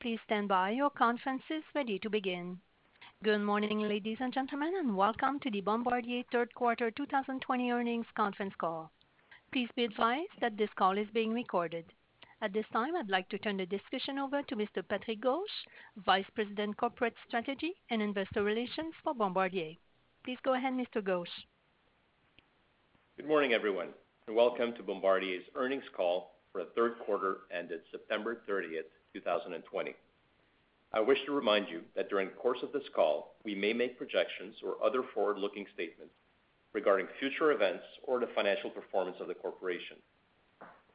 please stand by. Your conference is ready to begin. Good morning, ladies and gentlemen, and welcome to the Bombardier third quarter 2020 earnings conference call. Please be advised that this call is being recorded. At this time, I'd like to turn the discussion over to Mr. Patrick Ghoche, Vice President, Corporate Strategy and Investor Relations for Bombardier. Please go ahead, Mr. Ghoche. Good morning, everyone, and welcome to Bombardier's earnings call for the third quarter ended September 30th, 2020. I wish to remind you that during the course of this call, we may make projections or other forward-looking statements regarding future events or the financial performance of the corporation.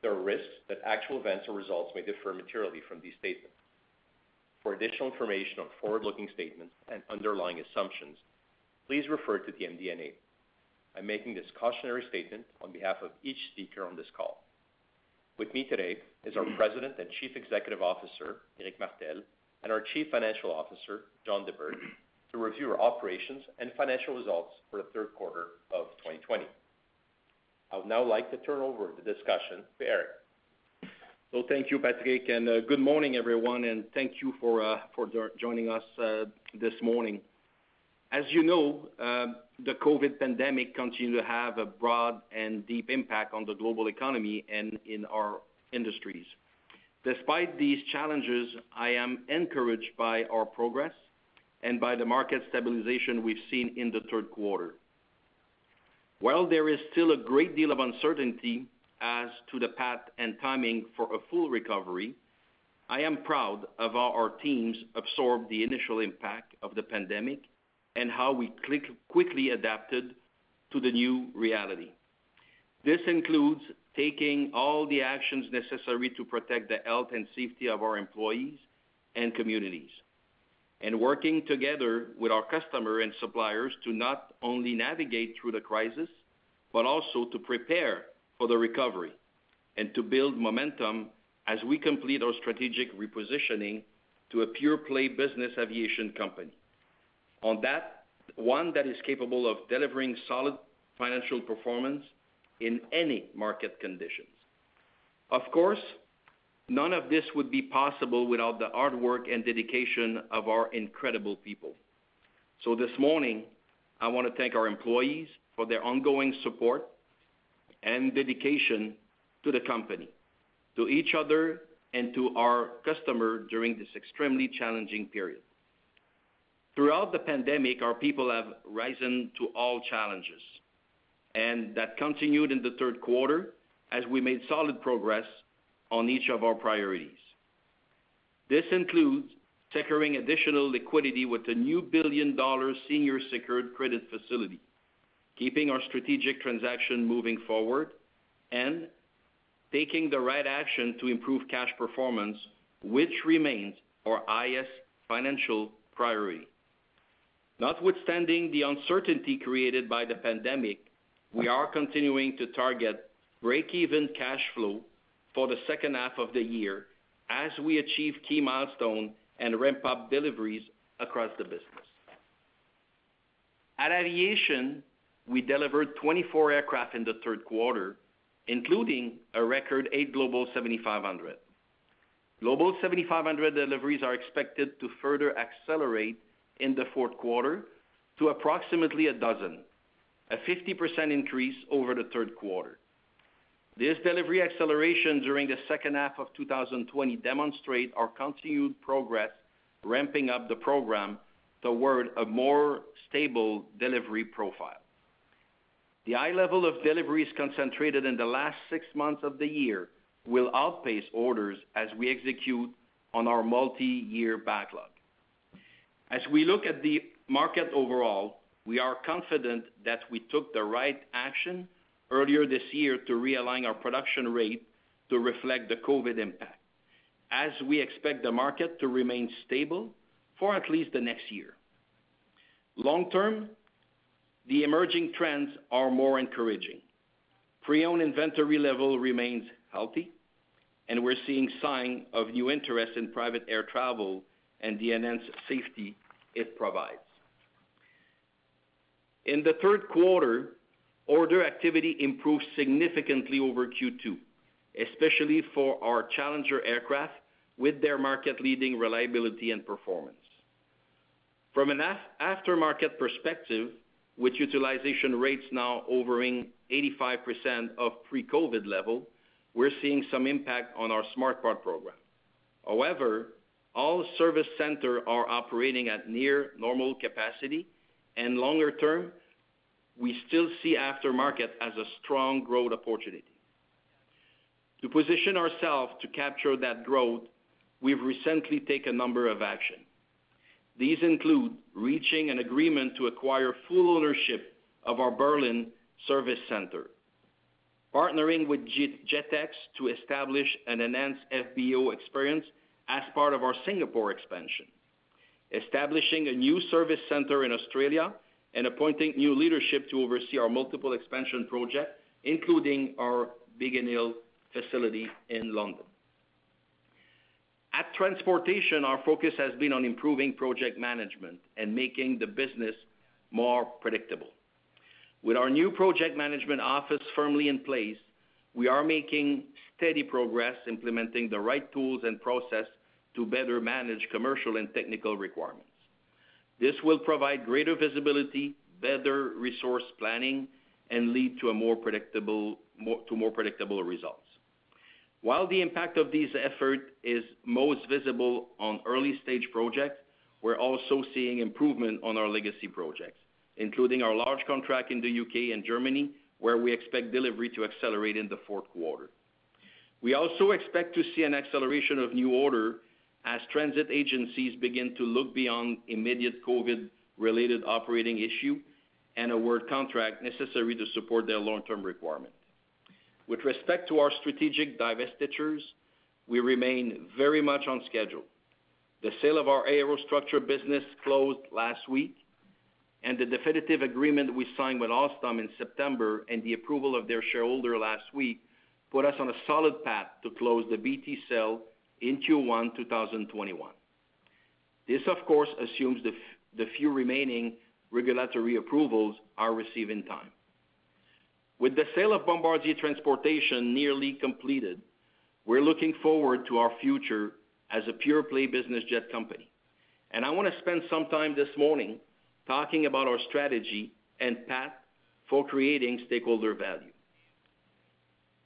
There are risks that actual events or results may differ materially from these statements. For additional information on forward-looking statements and underlying assumptions, please refer to the MD&A. I'm making this cautionary statement on behalf of each speaker on this call. With me today is our President and Chief Executive Officer, Éric Martel, and our Chief Financial Officer, John Di Bert, to review our operations and financial results for the third quarter of 2020. I would now like to turn over the discussion to Éric. So thank you, Patrick, and uh, good morning, everyone, and thank you for uh, joining us uh, this morning. As you know, um, the COVID pandemic continued to have a broad and deep impact on the global economy and in our industries. Despite these challenges, I am encouraged by our progress and by the market stabilization we've seen in the third quarter. While there is still a great deal of uncertainty as to the path and timing for a full recovery, I am proud of how our teams absorbed the initial impact of the pandemic and how we quickly adapted to the new reality. This includes taking all the actions necessary to protect the health and safety of our employees and communities, and working together with our customer and suppliers to not only navigate through the crisis, but also to prepare for the recovery and to build momentum as we complete our strategic repositioning to a pure-play business aviation company. On that, one that is capable of delivering solid financial performance in any market conditions. Of course, none of this would be possible without the hard work and dedication of our incredible people. So this morning, I want to thank our employees for their ongoing support and dedication to the company, to each other, and to our customer during this extremely challenging period. Throughout the pandemic, our people have risen to all challenges, and that continued in the third quarter as we made solid progress on each of our priorities. This includes securing additional liquidity with a new billion-dollar senior secured credit facility, keeping our strategic transaction moving forward, and taking the right action to improve cash performance, which remains our highest financial priority. Notwithstanding the uncertainty created by the pandemic, we are continuing to target break-even cash flow for the second half of the year as we achieve key milestones and ramp up deliveries across the business. At Aviation, we delivered 24 aircraft in the third quarter, including a record eight Global 7500. Global 7500 deliveries are expected to further accelerate in the fourth quarter to approximately a dozen, a 50% increase over the third quarter. This delivery acceleration during the second half of 2020 demonstrate our continued progress ramping up the program toward a more stable delivery profile. The high level of deliveries concentrated in the last six months of the year will outpace orders as we execute on our multi-year backlog. As we look at the market overall, we are confident that we took the right action earlier this year to realign our production rate to reflect the COVID impact, as we expect the market to remain stable for at least the next year. Long term, the emerging trends are more encouraging. Pre-owned inventory level remains healthy, and we're seeing sign of new interest in private air travel and the enhanced safety it provides. In the third quarter, order activity improved significantly over Q2, especially for our Challenger aircraft with their market-leading reliability and performance. From an aftermarket perspective, with utilization rates now hovering 85% of pre-COVID level, we're seeing some impact on our Smart Part program. However, all service centers are operating at near normal capacity, and longer term, we still see aftermarket as a strong growth opportunity. To position ourselves to capture that growth, we've recently taken a number of actions. These include reaching an agreement to acquire full ownership of our Berlin service center, partnering with Jetex to establish an enhanced FBO experience as part of our Singapore expansion, establishing a new service center in Australia, and appointing new leadership to oversee our multiple expansion projects, including our Biggin Hill facility in London. At Transportation, our focus has been on improving project management and making the business more predictable. With our new project management office firmly in place, we are making steady progress implementing the right tools and process to better manage commercial and technical requirements. This will provide greater visibility, better resource planning, and lead to more predictable results. While the impact of these efforts is most visible on early-stage projects, we're also seeing improvement on our legacy projects, including our large contract in the U.K. and Germany, where we expect delivery to accelerate in the fourth quarter. We also expect to see an acceleration of new orders as transit agencies begin to look beyond immediate COVID-related operating issues and award contracts necessary to support their long-term requirement. With respect to our strategic divestitures, we remain very much on schedule. The sale of our Aerostructures business closed last week, and the definitive agreement we signed with Alstom in September and the approval of their shareholder last week put us on a solid path to close the BT sale in Q1 2021. This, of course, assumes the few remaining regulatory approvals are received in time. With the sale of Bombardier Transportation nearly completed, we're looking forward to our future as a pure-play business jet company. And I want to spend some time this morning talking about our strategy and path for creating stakeholder value.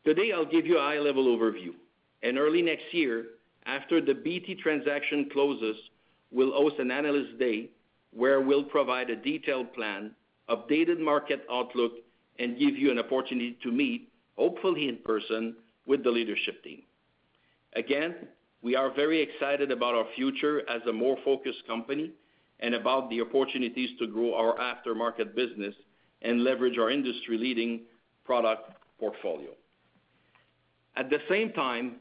Today, I'll give you a high-level overview. And early next year, after the BT transaction closes, we'll host an Analyst Day where we'll provide a detailed plan, updated market outlook, and give you an opportunity to meet, hopefully in person, with the leadership team. Again, we are very excited about our future as a more focused company and about the opportunities to grow our aftermarket business and leverage our industry-leading product portfolio. At the same time,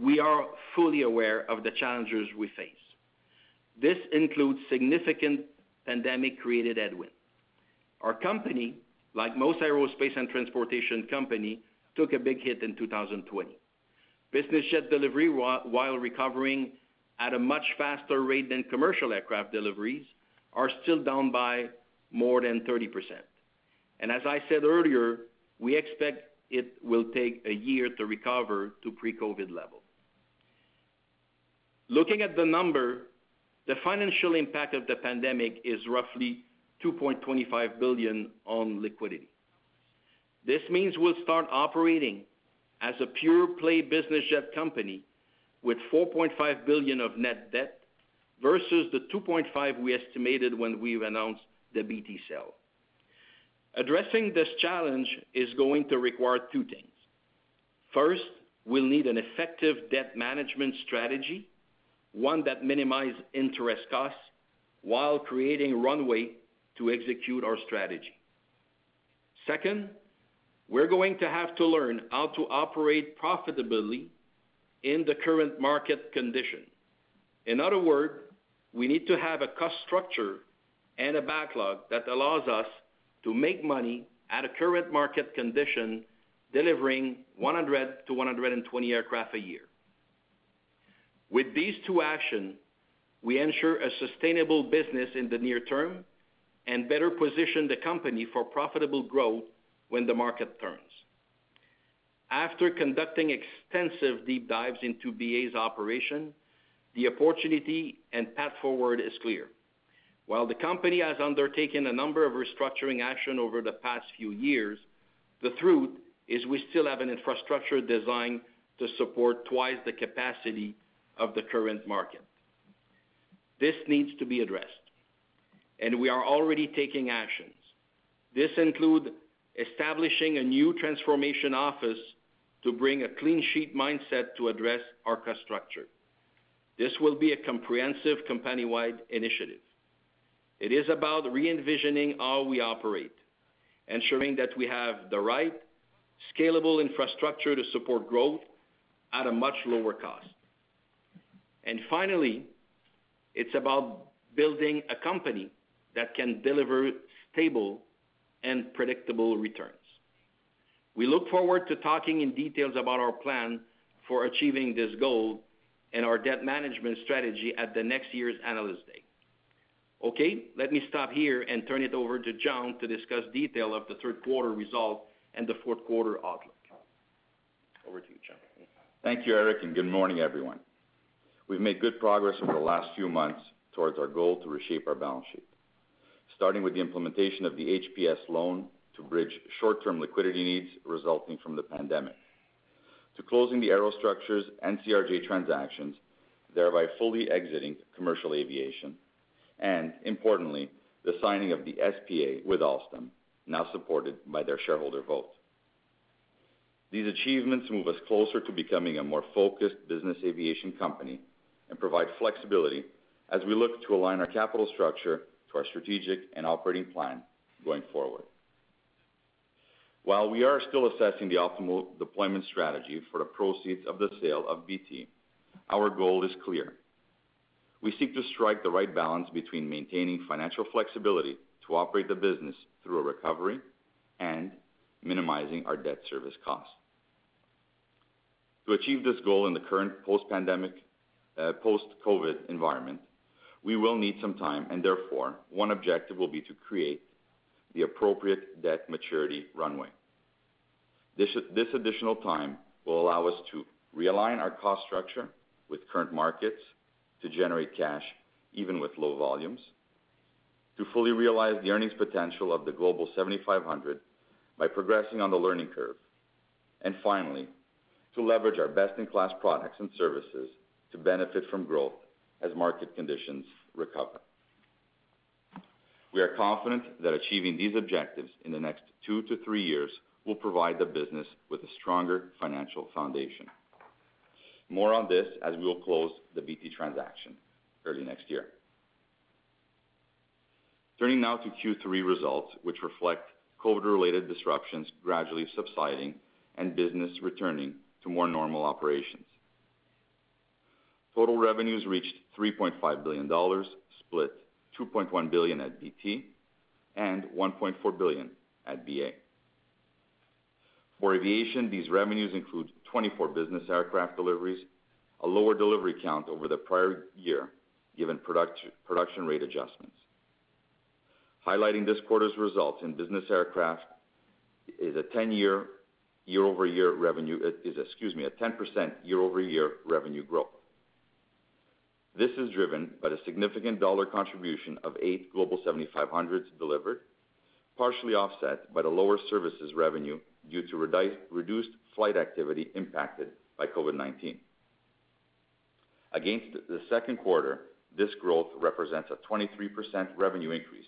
we are fully aware of the challenges we face. This includes significant pandemic-created headwinds. Our company, like most aerospace and transportation company, took a big hit in 2020. Business jet delivery, while recovering at a much faster rate than commercial aircraft deliveries, are still down by more than 30%. And as I said earlier, we expect it will take a year to recover to pre-COVID level. Looking at the number, the financial impact of the pandemic is roughly 2.25 billion on liquidity. This means we'll start operating as a pure-play business jet company with 4.5 billion of net debt versus the $2.5 billion we estimated when we announced the BT sale. Addressing this challenge is going to require two things. First, we'll need an effective debt management strategy, one that minimize interest costs while creating runway to execute our strategy. Second, we're going to have to learn how to operate profitably in the current market condition. In other words, we need to have a cost structure and a backlog that allows us to make money at a current market condition, delivering 100-120 aircraft a year. With these two actions, we ensure a sustainable business in the near term and better position the company for profitable growth when the market turns. After conducting extensive deep dives into BA's operation, the opportunity and path forward is clear. While the company has undertaken a number of restructuring action over the past few years, the truth is we still have an infrastructure designed to support twice the capacity of the current market. This needs to be addressed, and we are already taking actions. This include establishing a new transformation office to bring a clean sheet mindset to address our cost structure. This will be a comprehensive company-wide initiative. It is about re-envisioning how we operate, ensuring that we have the right scalable infrastructure to support growth at a much lower cost. And finally, it's about building a company that can deliver stable and predictable returns. We look forward to talking in details about our plan for achieving this goal and our debt management strategy at the next year's Analyst Day. Okay, let me stop here and turn it over to John to discuss detail of the third quarter result and the fourth quarter outlook. Over to you, John. Thank you, Éric, and good morning, everyone. We've made good progress over the last few months towards our goal to reshape our balance sheet, starting with the implementation of the HPS loan to bridge short-term liquidity needs resulting from the pandemic, to closing the Aerostructures and CRJ transactions, thereby fully exiting commercial aviation, and importantly, the signing of the SPA with Alstom, now supported by their shareholder vote. These achievements move us closer to becoming a more focused business aviation company and provide flexibility as we look to align our capital structure to our strategic and operating plan going forward. While we are still assessing the optimal deployment strategy for the proceeds of the sale of BT, our goal is clear. We seek to strike the right balance between maintaining financial flexibility to operate the business through a recovery and minimizing our debt service costs. To achieve this goal in the current post-pandemic, Uh, post-COVID environment, we will need some time, and therefore, one objective will be to create the appropriate debt maturity runway. This additional time will allow us to realign our cost structure with current markets to generate cash even with low volumes, to fully realize the earnings potential of the Global 7500 by progressing on the learning curve, and finally, to leverage our best-in-class products and services to benefit from growth as market conditions recover. We are confident that achieving these objectives in the next two to three years will provide the business with a stronger financial foundation. More on this as we will close the BT transaction early next year. Turning now to Q3 results, which reflect COVID-related disruptions gradually subsiding and business returning to more normal operations. Total revenues reached 3.5 billion dollars, split 2.1 billion at BT and 1.4 billion at BA. For aviation, these revenues include 24 business aircraft deliveries, a lower delivery count over the prior year, given production rate adjustments. Highlighting this quarter's results in business aircraft is a 10% year-over-year revenue growth. This is driven by the significant dollar contribution of eight Global 7500s delivered, partially offset by the lower services revenue due to reduced flight activity impacted by COVID-19. Against the second quarter, this growth represents a 23% revenue increase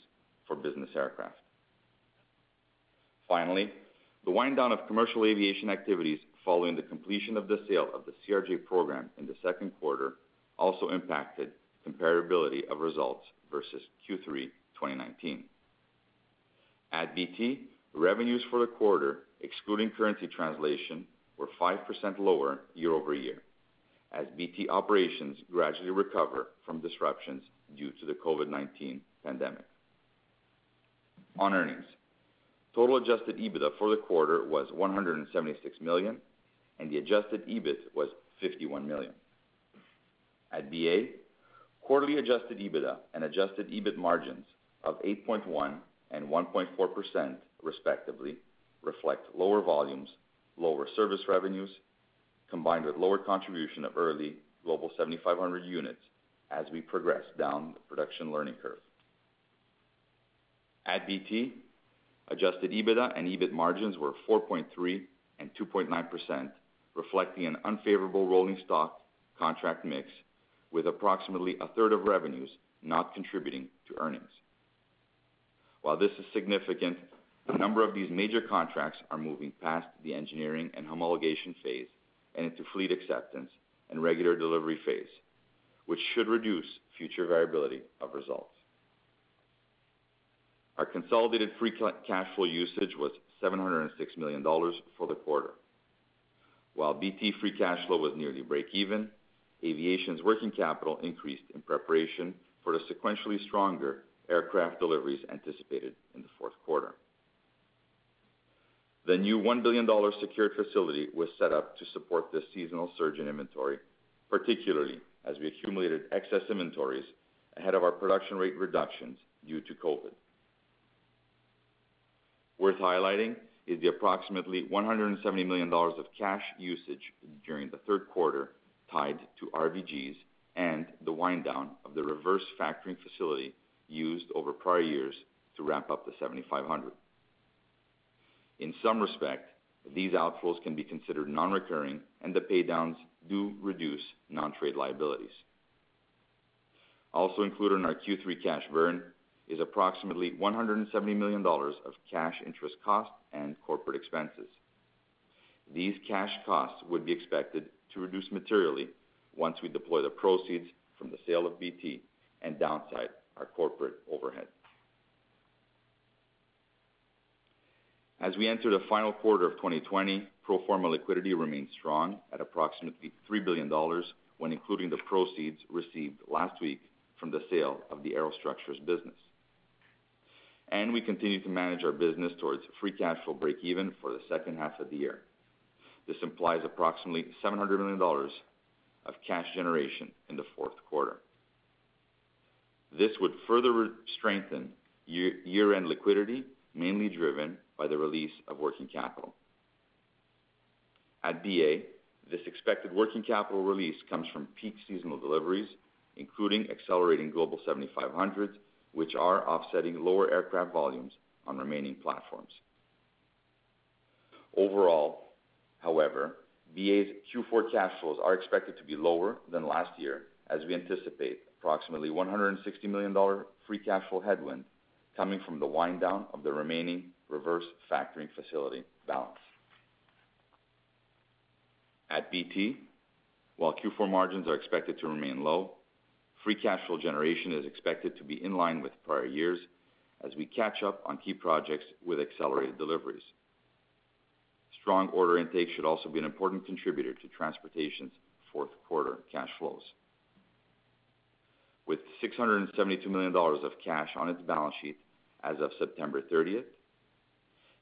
for business aircraft. Finally, the wind down of commercial aviation activities following the completion of the sale of the CRJ program in the second quarter also impacted comparability of results versus Q3 2019. At BT, revenues for the quarter, excluding currency translation, were 5% lower year-over-year, as BT operations gradually recover from disruptions due to the COVID-19 pandemic. On earnings, total adjusted EBITDA for the quarter was 176 million, and the adjusted EBIT was 51 million. At BA, quarterly adjusted EBITDA and adjusted EBIT margins of 8.1% and 1.4% respectively reflect lower volumes, lower service revenues, combined with lower contribution of early Global 7500 units as we progress down the production learning curve. At BT, adjusted EBITDA and EBIT margins were 4.3 and 2.9%, reflecting an unfavorable rolling stock contract mix with approximately a third of revenues not contributing to earnings. While this is significant, a number of these major contracts are moving past the engineering and homologation phase and into fleet acceptance and regular delivery phase, which should reduce future variability of results. Our consolidated free cash flow usage was 706 million dollars for the quarter. While BT free cash flow was nearly break even, Aviation's working capital increased in preparation for the sequentially stronger aircraft deliveries anticipated in the fourth quarter. The new 1 billion dollar secured facility was set up to support this seasonal surge in inventory, particularly as we accumulated excess inventories ahead of our production rate reductions due to COVID. Worth highlighting is the approximately 170 million dollars of cash usage during the third quarter tied to RVGs and the wind down of the reverse factoring facility used over prior years to ramp up the 7500. In some respect, these outflows can be considered non-recurring, and the paydowns do reduce non-trade liabilities. Also included in our Q3 cash burn is approximately 170 million dollars of cash interest costs and corporate expenses. These cash costs would be expected to reduce materially once we deploy the proceeds from the sale of BT and downsize our corporate overhead. As we enter the final quarter of 2020, pro forma liquidity remains strong at approximately 3 billion dollars when including the proceeds received last week from the sale of the Aerostructures business. And We continue to manage our business towards free cash flow breakeven for the second half of the year. This implies approximately 700 million dollars of cash generation in the fourth quarter. This would further strengthen year-end liquidity, mainly driven by the release of working capital. At BA, this expected working capital release comes from peak seasonal deliveries, including accelerating Global 7500s, which are offsetting lower aircraft volumes on remaining platforms. Overall, however, BA's Q4 cash flows are expected to be lower than last year as we anticipate approximately 160 million dollar free cash flow headwind coming from the wind down of the remaining reverse factoring facility balance. At BT, while Q4 margins are expected to remain low, free cash flow generation is expected to be in line with prior years as we catch up on key projects with accelerated deliveries. Strong order intake should also be an important contributor to transportation's fourth quarter cash flows. With 672 million dollars of cash on its balance sheet as of September 30th,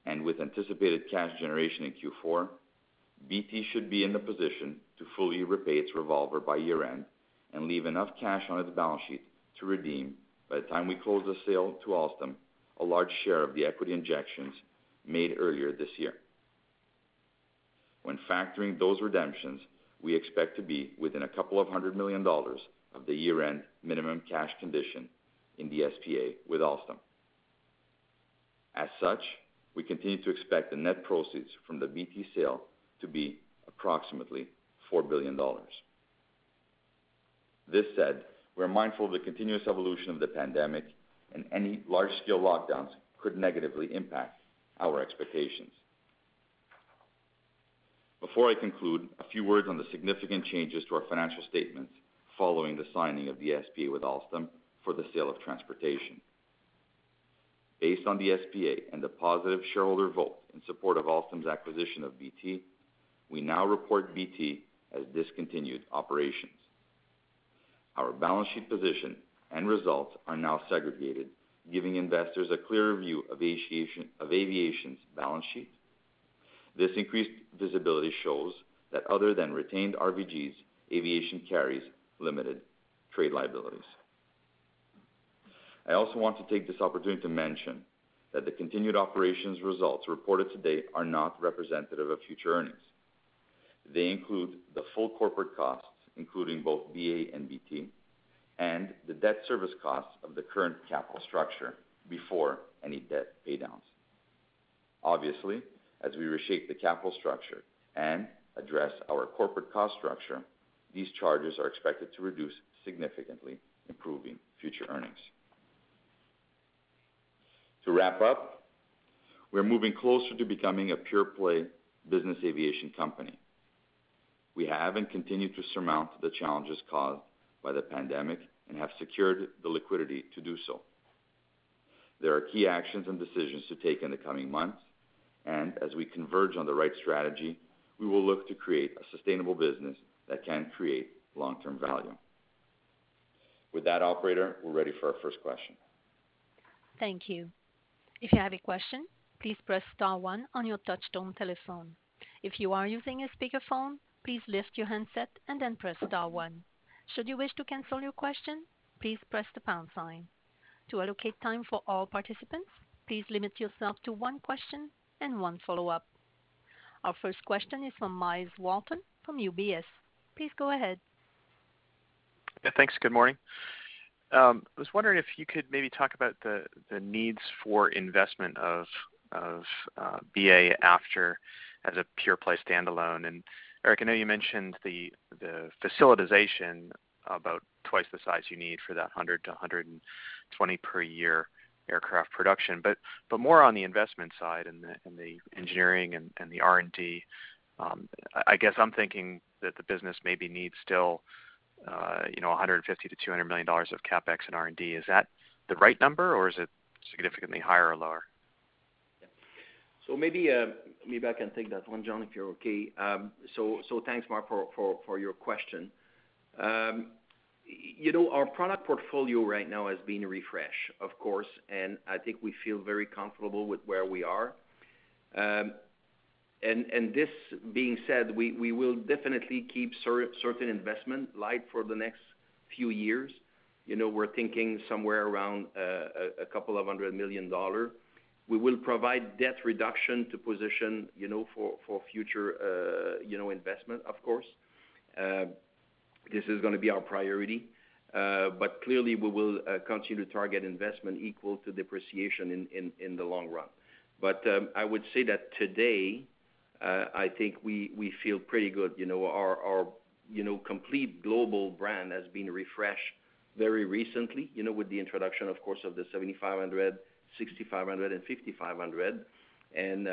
and with anticipated cash generation in Q4, BT should be in the position to fully repay its revolver by year-end and leave enough cash on its balance sheet to redeem, by the time we close the sale to Alstom, a large share of the equity injections made earlier this year. When factoring those redemptions, we expect to be within a couple of hundred million dollars of the year-end minimum cash condition in the SPA with Alstom. As such, we continue to expect the net proceeds from the BT sale to be approximately 4 billion dollars. This said, we're mindful of the continuous evolution of the pandemic, and any large-scale lockdowns could negatively impact our expectations. Before I conclude, a few words on the significant changes to our financial statements following the signing of the SPA with Alstom for the sale of transportation. Based on the SPA and the positive shareholder vote in support of Alstom's acquisition of BT, we now report BT as discontinued operations. Our balance sheet position and results are now segregated, giving investors a clearer view of aviation's balance sheet. This increased visibility shows that other than retained RVGs, aviation carries limited trade liabilities. I also want to take this opportunity to mention that the continued operations results reported today are not representative of future earnings. They include the full corporate costs, including both BA and BT, and the debt service costs of the current capital structure before any debt paydowns. Obviously, as we reshape the capital structure and address our corporate cost structure, these charges are expected to reduce significantly, improving future earnings. To wrap up, we're moving closer to becoming a pure-play business aviation company. We have and continue to surmount the challenges caused by the pandemic and have secured the liquidity to do so. There are key actions and decisions to take in the coming months, and as we converge on the right strategy, we will look to create a sustainable business that can create long-term value. With that, operator, we're ready for our first question. Thank you. If you have a question, please press star one on your touchtone telephone. If you are using a speakerphone, please lift your handset and then press star one. Should you wish to cancel your question, please press the pound sign. To allocate time for all participants, please limit yourself to one question and one follow-up. Our first question is from Myles Walton from UBS. Please go ahead. Yeah, thanks. Good morning. Um, I was wondering if you could maybe talk about the needs for investment of uh, BA after as a pure-play standalone. And Éric, I know you mentioned the facilitization about twice the size you need for that 100-120 per year aircraft production, but more on the investment side and the engineering and the R&D. Um, I guess I'm thinking that the business maybe needs still, uh, you know, 150 million-200 million dollars of CapEx and R&D. Is that the right number, or is it significantly higher or lower? So maybe uh, I can take that one, John, if you're okay. Um, so thanks, Mark, for your question. Um, You know, our product portfolio right now has been refreshed, of course, and I think we feel very comfortable with where we are. Um and and this being said, we will definitely keep certain investment light for the next few years. You know, we're thinking somewhere around uh, a couple of hundred million CAD. We will provide debt reduction to position, you know, for future uh, you know, investment, of course. Uh, This is gonna be our priority. Uh but clearly we will continue to target investment equal to depreciation in the long run. But um I would say that today, I think we feel pretty good. You know, our our you know complete global brand has been refreshed very recently, you know, with the introduction, of course, of the 7500, 6500 and 5500. and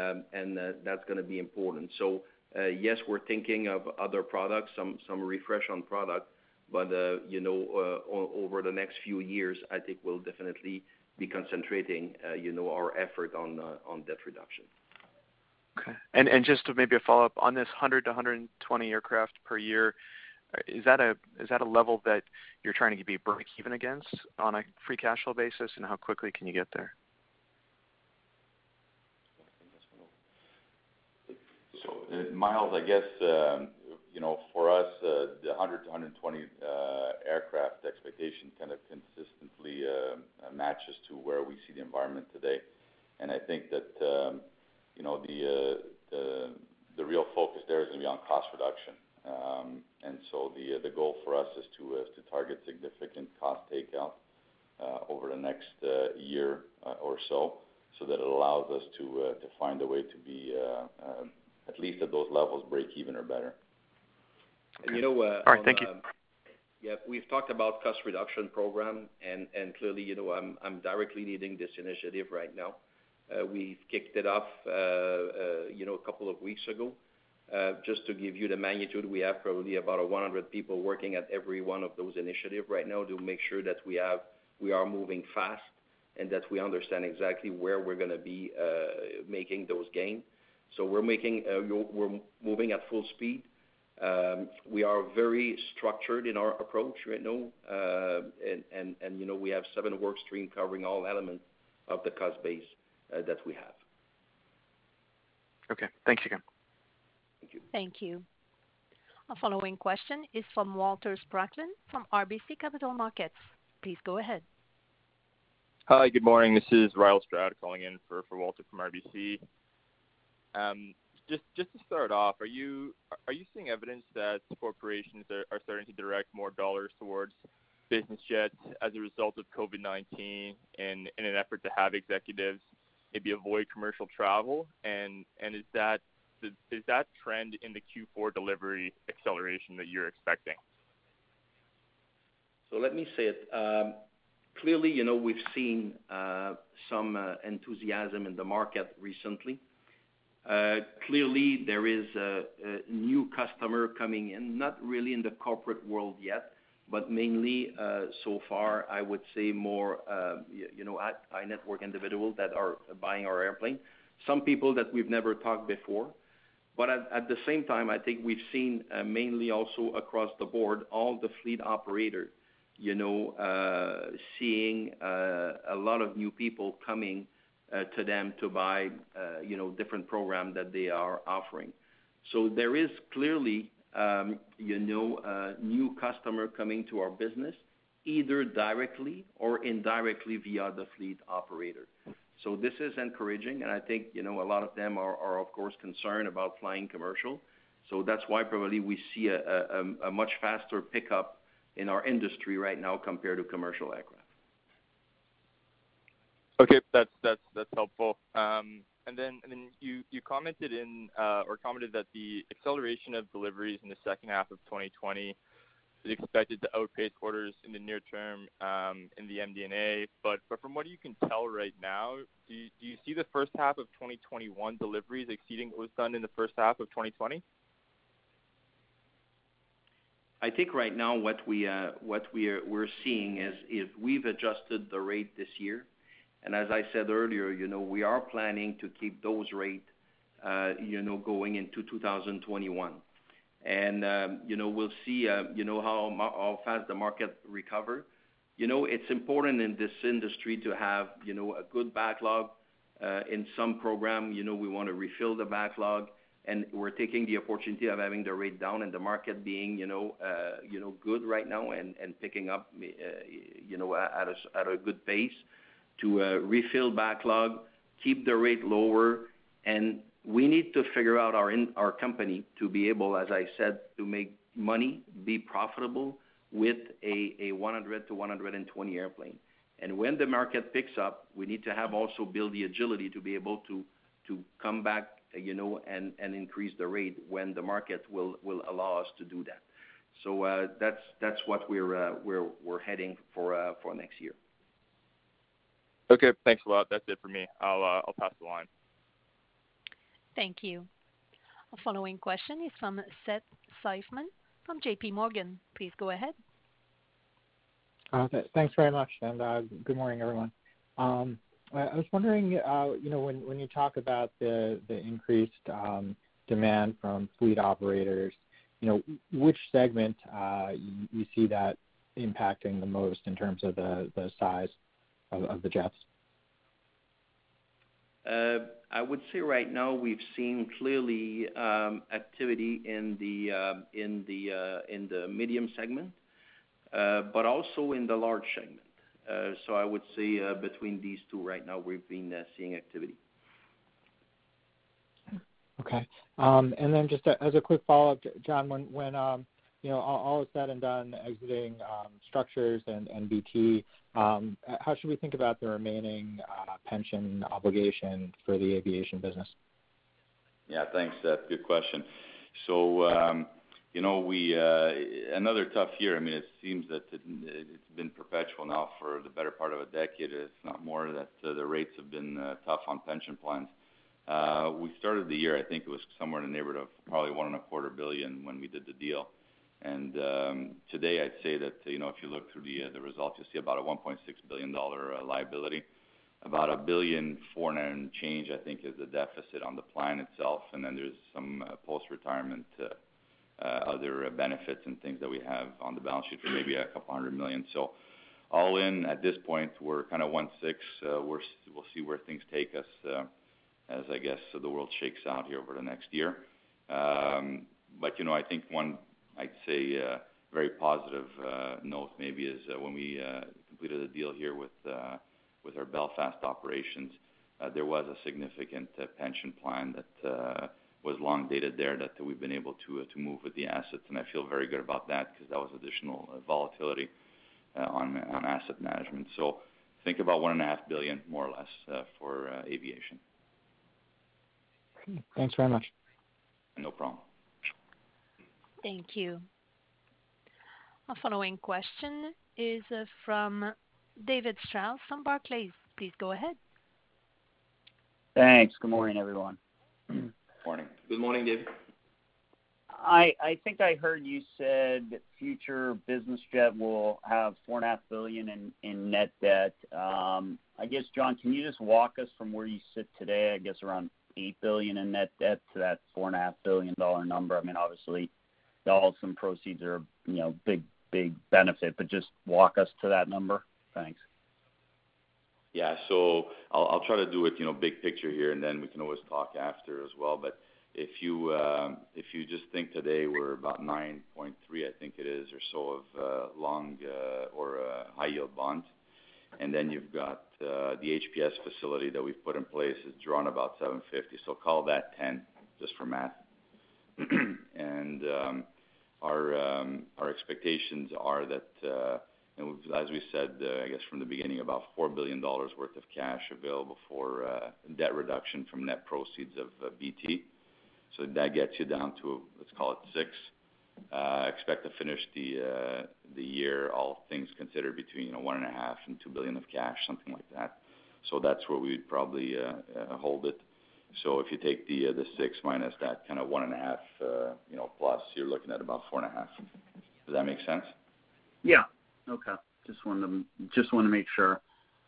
That's gonna be important. Uh, yes, we're thinking of other products, some refresh on product, but uh, you know, uh, over the next few years, I think we'll definitely be concentrating you know, our effort on on debt reduction. Okay. Just to maybe a follow-up on this 100-120 aircraft per year, is that a is that a level that you're trying to be breakeven against on a free cash flow basis, and how quickly can you get there? Myles, I guess, um, you know, for us, uh, the 100-120 uh, aircraft expectation kind of consistently uh, matches to where we see the environment today. And I think that, um, you know, the real focus there is gonna be on cost reduction. Um and so the goal for us is to target significant cost takeout over the next year or so so that it allows us to find a way to be um, at least at those levels, breakeven or better. You know, uh, All right. Thank you. Um, yeah, we've talked about cost reduction program, and clearly, you know, I'm directly leading this initiative right now. Uh, we've kicked it off, uh, you know, a couple of weeks ago. Just to give you the magnitude, we have probably about 100 people working at every one of those initiative right now to make sure that we have we are moving fast and that we understand exactly where we're gonna be making those gains. So we're making uh, we're moving at full speed. Um, we are very structured in our approach right now. Uh and and and you know, we have seven work streams covering all elements of the cost base uh, that we have. Okay. Thanks again. Thank you. Thank you. Our following question is from Walter Spracklin from RBC Capital Markets. Please go ahead. Hi, good morning. This is Ryall Stroud calling in for Walter from RBC. Um, just just to start off, are you are you seeing evidence that corporations are starting to direct more dollars towards business jets as a result of COVID-19 in an effort to have executives maybe avoid commercial travel? And and is that is that trend in the Q4 delivery acceleration that you're expecting? So let me say it. Um, clearly, you know, we've seen uh, some uh, enthusiasm in the market recently. Clearly there is a new customer coming in, not really in the corporate world yet, but mainly uh, so far, I would say more, uh, you know, high net worth individuals that are buying our airplane. Some people that we've never talked before. But at at the same time, I think we've seen uh, mainly also across the board, all the fleet operator, you know, seeing a lot of new people coming to them to buy, uh, you know, different program that they are offering. So there is clearly, um, you know, new customer coming to our business, either directly or indirectly via the fleet operator. So this is encouraging, and I think, you know, a lot of them are of course concerned about flying commercial. So that's why probably we see a much faster pickup in our industry right now compared to commercial aircraft. Okay. That's helpful. Um and then and then you commented in uh or commented that the acceleration of deliveries in the second half of 2020 is expected to outpace orders in the near term in the MD&A. From what you can tell right now, do you see the first half of 2021 deliveries exceeding what was done in the first half of 2020? I think right now what we uh what we are we're seeing is we've adjusted the rate this year. And as I said earlier, you know, we are planning to keep those rate, you know, going into 2021. Um, you know, we'll see, uh, you know, how fast the market recover. You know, it's important in this industry to have, you know, a good backlog. Uh, in some program, you know, we wanna refill the backlog, and we're taking the opportunity of having the rate down and the market being, you know, uh, good right now and picking up, uh, you know, at a good pace to refill backlog, keep the rate lower. And we need to figure out our our company to be able, as I said, to make money, be profitable with a 100-120 airplane. And when the market picks up, we need to have also build the agility to be able to to come back, you know, and increase the rate when the market will will allow us to do that. So uh that's that's what we're uh we're we're heading for uh for next year. Okay. Thanks a lot. That's it for me. I'll uh, I'll pass the line. Thank you. Our following question is from Seth Seifman from J.P. Morgan. Please go ahead. Uh, thanks very much, and uh, good morning, everyone. Um, I was wondering, you know, when when you talk about the the increased um, demand from fleet operators, you know, which segment you see that impacting the most in terms of the, the size of the jets? I would say right now we've seen clearly activity in the um in the uh in the medium segment, but also in the large segment. Uh so I would say between these two right now, we've been seeing activity. Okay. Um and then just as a quick follow-up, John, when when you know, all is said and done exiting um, structures and BT, um, how should we think about the remaining uh, pension obligation for the aviation business? Yeah. Thanks, Seth. Good question. So um, you know, we uh, another tough year. I mean, it seems that it's been perpetual now for the better part of a decade, if not more, that uh, the rates have been tough on pension plans. We started the year, I think it was somewhere in the neighborhood of probably 1.25 billion when we did the deal. Um, today I'd say that, you know, if you look through the uh, the results, you'll see about a 1.6 billion dollar uh, liability. About 1.4 billion and change, I think, is the deficit on the plan itself. And then there's some uh, post-retirement other benefits and things that we have on the balance sheet for maybe a couple hundred million. All in, at this point, we're kind of 1.6. We'll see where things take us, as I guess the world shakes out here over the next year. Um but you know, I think one, I'd say, uh, very positive uh, note maybe is uh, when we completed a deal here with with our Belfast operations, there was a significant pension plan that was long dated there that we've been able to to move with the assets. And I feel very good about that because that was additional volatility on on asset management. So think about 1.5 billion, more or less, for aviation. Thanks very much. No problem. Thank you. Our following question is uh, from David Strauss from Barclays. Please go ahead. Thanks. Good morning, everyone. Morning. Good morning, David. I think I heard you said future business jet will have $4.5 billion in net debt. Um, I guess, John, can you just walk us from where you sit today, I guess around 8 billion in net debt to that 4.5 billion dollar number? I mean, obviously, Alstom proceeds are, you know, big, big benefit, but just walk us to that number. Thanks. Yeah. So I'll try to do it, you know, big picture here, and then we can always talk after as well. But if you uh, just think today we're about 9.3, I think it is, or so of uh, long uh, or high yield bonds. And then you've got the HPS facility that we've put in place is drawn about 750. So Call that 10 just for math. Um, Um, our expectations are that, uh, as we said, uh, I guess from the beginning, about 4 billion dollars worth of cash available for uh, debt reduction from net proceeds of BT. So that gets you down to, let's call it 6. Expect to finish the uh the year, all things considered, between, you know, 1.5 billion and 2 billion of cash, something like that. So that's where we'd probably hold it. So if you take the uh, 6 minus that kind of 1.5, you know, plus, you're looking at about 4.5. Does that make sense? Yeah. Okay. Just wanted to make sure.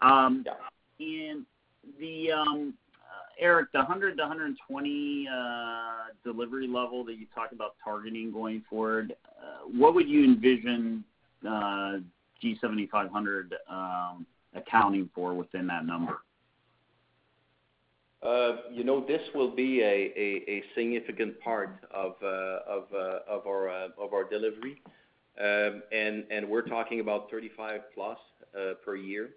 Um, yeah. Éric, the um, uh, 100-120 uh, delivery level that you talked about targeting going forward, what would you envision G7500 um, accounting for within that number? You know, this will be a significant part of uh of uh of our uh of our delivery. Um and we're talking about 35+ per year.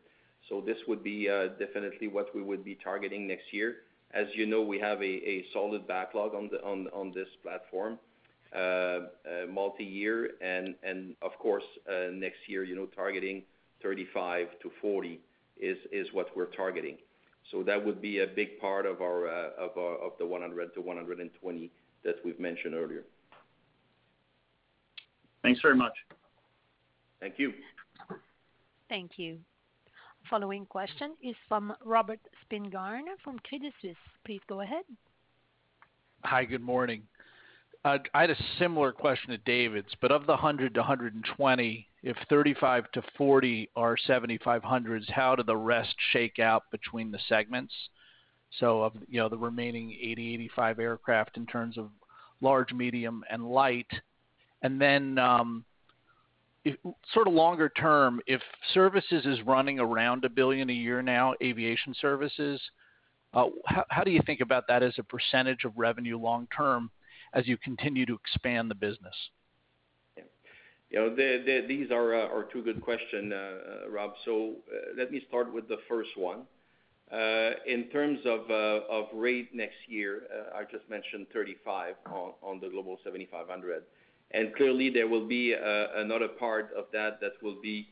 So this would be definitely what we would be targeting next year. As you know, we have a solid backlog on this platform, multi-year. And of course, next year, you know, targeting 35-40 is what we're targeting. So that would be a big part of our uh, of of the 100-120 that we've mentioned earlier. Thanks very much. Thank you. Thank you. Following question is from Robert Spingarn from Credit Suisse. Please go ahead. Hi, good morning. Uh, I had a similar question to David's, but of the 100-120, if 35 to 40 are 7500s, how do the rest shake out between the segments? So of, you know, the remaining 80-85 aircraft in terms of large, medium, and light. And then um, if sort of longer term, if services is running around a 1 billion a year now, aviation services, uh, how do you think about that as a percentage of revenue long term as you continue to expand the business? These uh, are two good questions, uh, uh, Rob. So let me start with the first one. In terms of rate next year, I just mentioned 35 on the Global 7500. Clearly, there will be another part of that that will be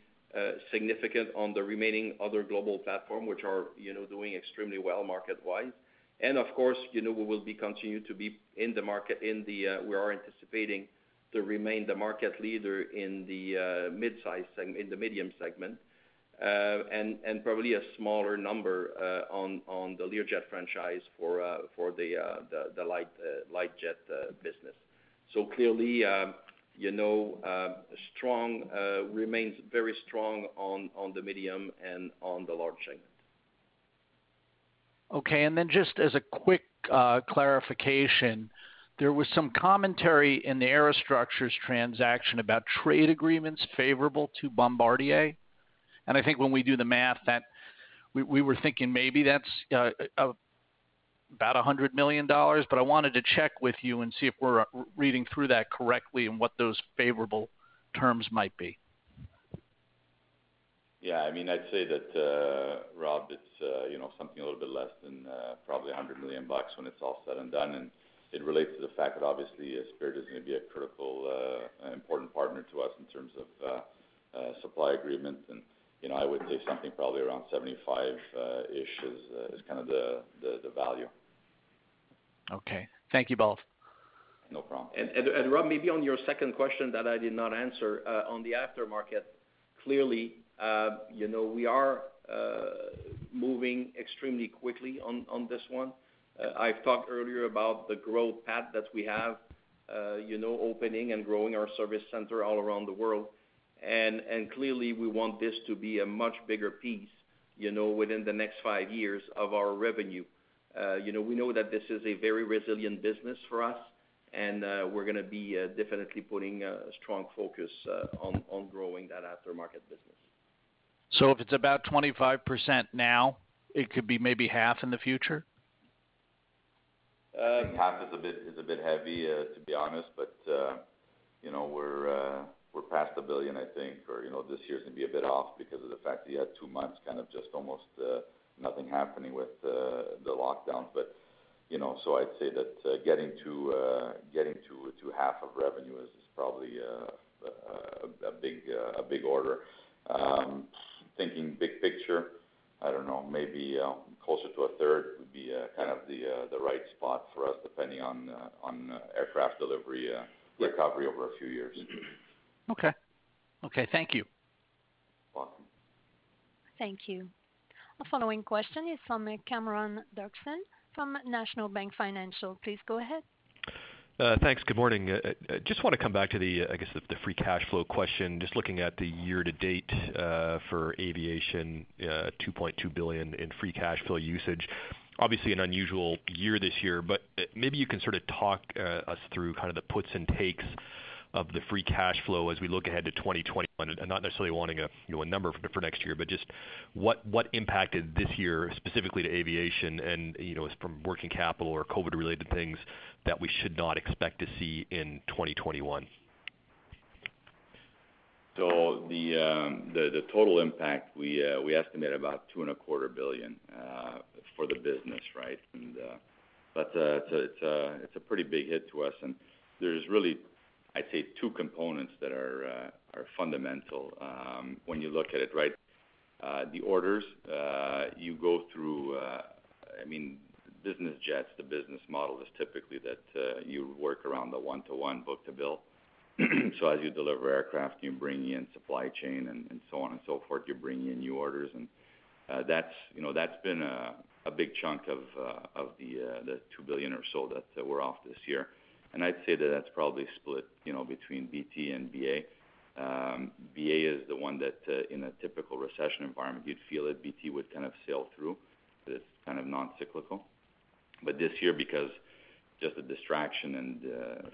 significant on the remaining other global platform, which are, you know, doing extremely well market-wise. And of course, you know, we will be continue to be in the market. In the uh we are anticipating to remain the market leader in the uh, mid-size in the medium segment. Uh, and probably a smaller number uh, on on the Learjet franchise for uh for the uh the light light jet business. So clearly, um, you know, um, strong remains very strong on the medium and on the large segment. Okay. And then just as a quick clarification, there was some commentary in the Aerostructures transaction about trade agreements favorable to Bombardier. And I think when we do the math, that we were thinking maybe that's about $100 million. But I wanted to check with you and see if we're reading through that correctly and what those favorable terms might be. Yeah, I mean, I'd say that, uh, Rob, it's, uh, you know, something a little bit less than, uh, probably $100 million when it's all said and done. It relates to the fact that obviously uh, Spirit is gonna be a critical, uh, uh, important partner to us in terms of, supply agreement. And you know, I would say something probably around 75-ish is kind of the value. Okay. Thank you both. No problem. And Rob, maybe on your second question that I did not answer, on the aftermarket, clearly, you know, we are moving extremely quickly on this one. Uh, I've talked earlier about the growth path that we have, uh, you know, opening and growing our service center all around the world. And and clearly, we want this to be a much bigger piece, you know, within the next five years of our revenue. Uh, you know, we know that this is a very resilient business for us, and we're gonna be definitely putting a strong focus on on growing that aftermarket business. So if it's about 25% now, it could be maybe half in the future? I think half is a bit is a bit heavy, to be honest. But you know, we're uh we're past 1 billion, I think. Or you know, this year's gonna be a bit off because of the fact that you had two months kind of just almost nothing happening with the lockdowns. But you know, so I'd say that uh getting to uh getting to to half of revenue is probably uh uh a big uh a big order. Thinking big picture, I don't know, maybe uh, closer to a third would be uh, kind of uh, the right spot for us, depending on aircraft delivery recovery over a few years. Okay. Okay, thank you. Welcome. Thank you. Our following question is from Cameron Doerksen from National Bank Financial. Please go ahead. Uh, thanks. Good morning. Uh, uh, just wanna come back to the, I guess, the free cash flow question. Just looking at the year to date for aviation, 2.2 billion in free cash flow usage. Obviously an unusual year this year, but maybe you can sort of talk us through kind of the puts and takes of the free cash flow as we look ahead to 2021. and Not necessarily wanting a, you know, a number for next year, but just what impacted this year specifically to aviation and, you know, from working capital or COVID-related things that we should not expect to see in 2021? The um the total impact, we we estimate about $2.25 billion for the business, right? And uh that's uh it's uh it's uh it's a pretty big hit to us. And there's really, I'd say, two components that are uh, fundamental um, when you look at it, right? Uh, the orders, uh, you go through, I mean, business jets, the business model is typically that you work around the one-to-one book-to-bill. So as you deliver aircraft, you bring in supply chain and so on and so forth, you bring in new orders. And that's, you know, that's been a big chunk of of the 2 billion or so that we're off this year. I'd say that that's probably split, you know, between BT and BA. Um, BA is the one that, uh, in a typical recession environment, you'd feel it. BT would kind of sail through. It's kind of non-cyclical. But this year, because just the distraction and, uh,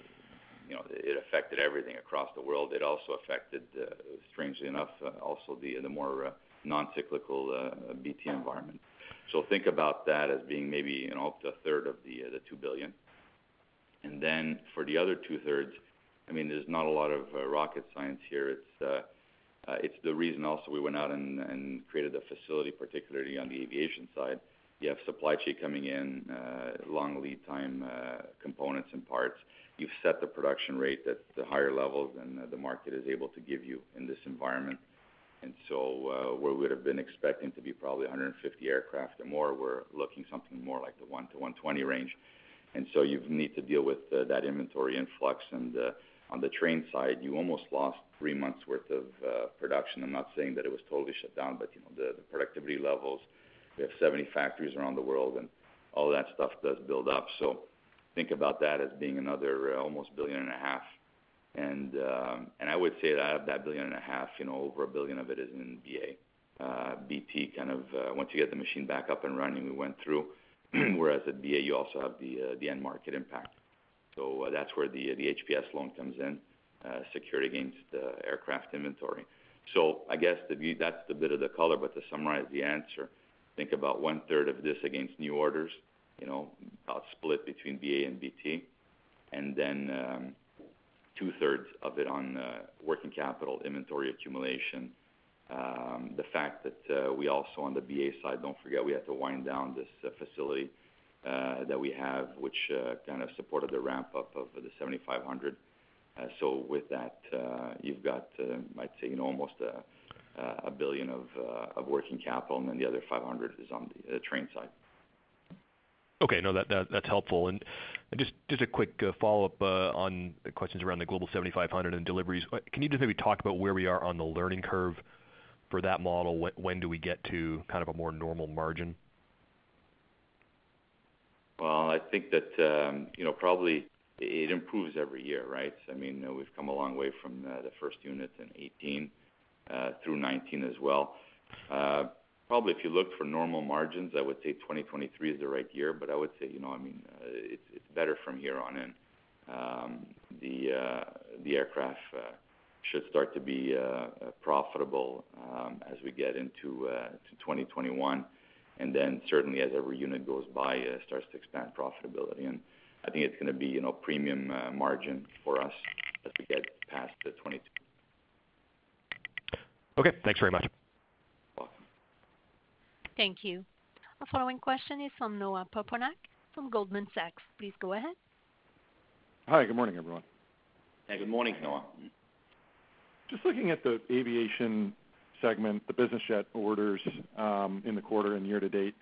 you know, it affected everything across the world, it also affected, uh, strangely enough, also the the more non-cyclical BT environment. So think about that as being maybe, you know, up to a third of the $2 billion. And then for the other two-thirds, I mean, there's not a lot of uh, rocket science here. Uh, uh, it's the reason also we went out and created a facility, particularly on the aviation side. You have supply chain coming in, long lead time, components and parts. You've set the production rate at the higher levels than the market is able to give you in this environment. And so, where we would have been expecting to be probably 150 aircraft or more, we're looking something more like the 100-120 range. And so you need to deal with uh, that inventory influx. And uh, on the train side, you almost lost three months worth of uh, production. I'm not saying that it was totally shut down, but you know, the productivity levels, we have 70 factories around the world, and all that stuff does build up. So think about that as being another almost $1.5 billion. Um, and I would say that of that $1.5 billion, you know, over 1 billion of it is in BA. BT kind of, once you get the machine back up and running, we went through. Whereas at BA, you also have the uh, the end market impact. So uh that's where the the HPS loan comes in, uh, secured against the aircraft inventory. So I guess that's the bit of the color, but to summarize the answer, think about one-third of this against new orders, you know, about split between BA and BT, and then um, two-thirds of it on uh, working capital inventory accumulation. Um, the fact that uh, we also on the BA side, don't forget we had to wind down this uh, facility uh, that we have, which kind of supported the ramp-up of the 7500. With that, you've got, I'd say, you know, almost 1 billion of working capital, and then the other 500 is on the train side. Okay. No, that's helpful. Just a quick follow-up on the questions around the Global 7500 and deliveries. Can you just maybe talk about where we are on the learning curve that model? When do we get to kind of a more normal margin? Well, I think that, um, you know, probably it improves every year, right? I mean, uh, we've come a long way from uh, the first unit in 2018 uh, through 2019 as well. Probably if you look for normal margins, I would say 2023 is the right year, but I would say, you know, I mean, it's better from here on in. Um, the aircraft should start to be uh, uh, profitable um, as we get into uh, 2021. Certainly as every unit goes by, it starts to expand profitability. And I think it's gonna be, you know, premium margin for us as we get past the 2022. Okay. Thanks very much. Welcome. Thank you. Our following question is from Noah Poponak from Goldman Sachs. Please go ahead. Hi. Good morning, everyone. Hey, good morning, Noah. Just looking at the aviation segment, the business jet orders, um, in the quarter and year to date,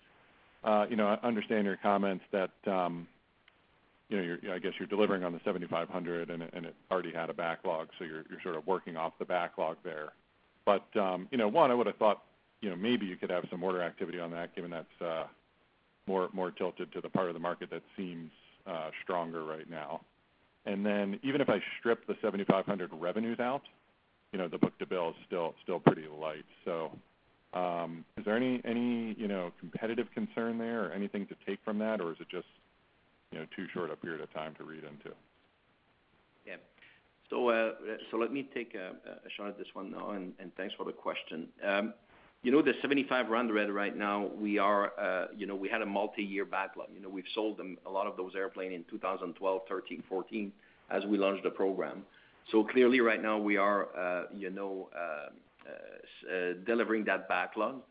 uh, you know, I understand your comments that, um, you know, I guess you're delivering on the 7500 and it already had a backlog, so you're sort of working off the backlog there. But um, you know, one, I would have thought, you know, maybe you could have some order activity on that given that's uh, more tilted to the part of the market that seems uh, stronger right now. And then even if I strip the 7500 revenues out, you know, the book-to-bill is still pretty light. So um is there any, any you know, competitive concern there or anything to take from that? Or is it just, you know, too short a period of time to read into? Yeah. So uh so let me take a shot at this one, now, and thanks for the question. You know, the 7500 right now, we are, you know, we had a multi-year backlog. You know, we've sold them a lot of those airplane in 2012, 2013, 2014 as we launched the program. So clearly right now we are, uh, you know, uh, uh, delivering that backlog.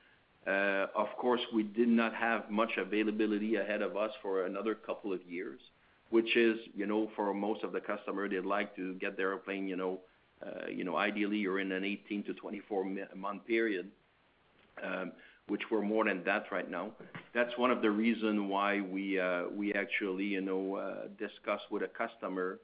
Of course, we did not have much availability ahead of us for another couple of years, which is, you know, for most of the customer, they'd like to get their airplane, you know, you know, ideally you're in an 18-24 month period, um, which we're more than that right now. That's one of the reason why we uh we actually, you know, discuss with a customer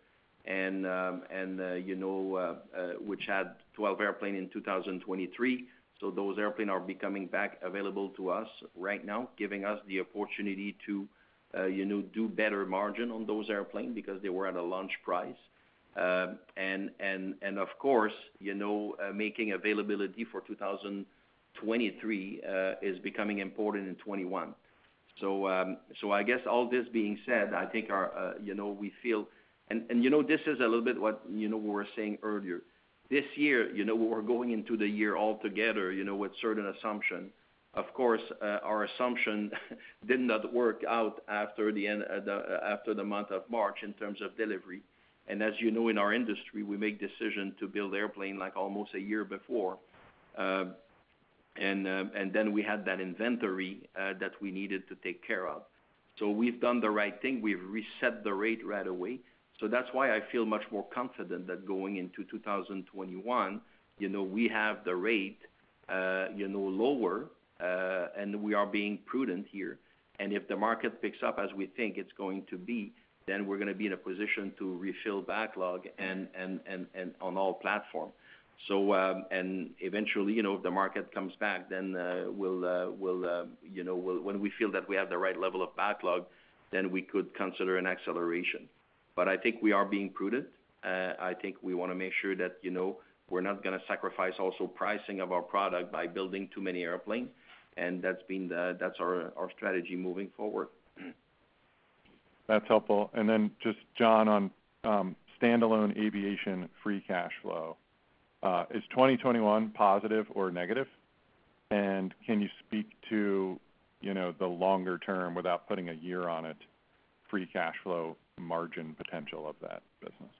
and, um, uh, you know, uh, uh, which had 12 airplane in 2023. So Those airplane are becoming back available to us right now, giving us the opportunity to, you know, do better margin on those airplane because they were at a launch price. And of course, you know, making availability for 2023 is becoming important in 2021. Um, so I guess all this being said, I think our, you know, we feel. You know, this is a little bit what, you know, we were saying earlier. This year, you know, we're going into the year altogether, you know, with certain assumption. Of course, uh, our assumption did not work out after the end, uh, uh, after the month of March in terms of delivery. And as you know, in our industry, we make decision to build airplane like almost a year before. And then we had that inventory that we needed to take care of. So we've done the right thing. We've reset the rate right away. So that's why I feel much more confident that going into 2021, you know, we have the rate, uh, you know, lower, uh, and we are being prudent here. And if the market picks up as we think it's going to be, then we're gonna be in a position to refill backlog and on all platform. So um and eventually, you know, if the market comes back, then uh, we'll we'll, you know, when we feel that we have the right level of backlog, then we could consider an acceleration. I think we are being prudent. Uh, I think we wanna make sure that, you know, we're not gonna sacrifice also pricing of our product by building too many airplane. That's our strategy moving forward. That's helpful. And then just John, on um, standalone aviation free cash flow, uh, is 2021 positive or negative? And can you speak to, you know, the longer term, without putting a year on it, free cash flow margin potential of that business?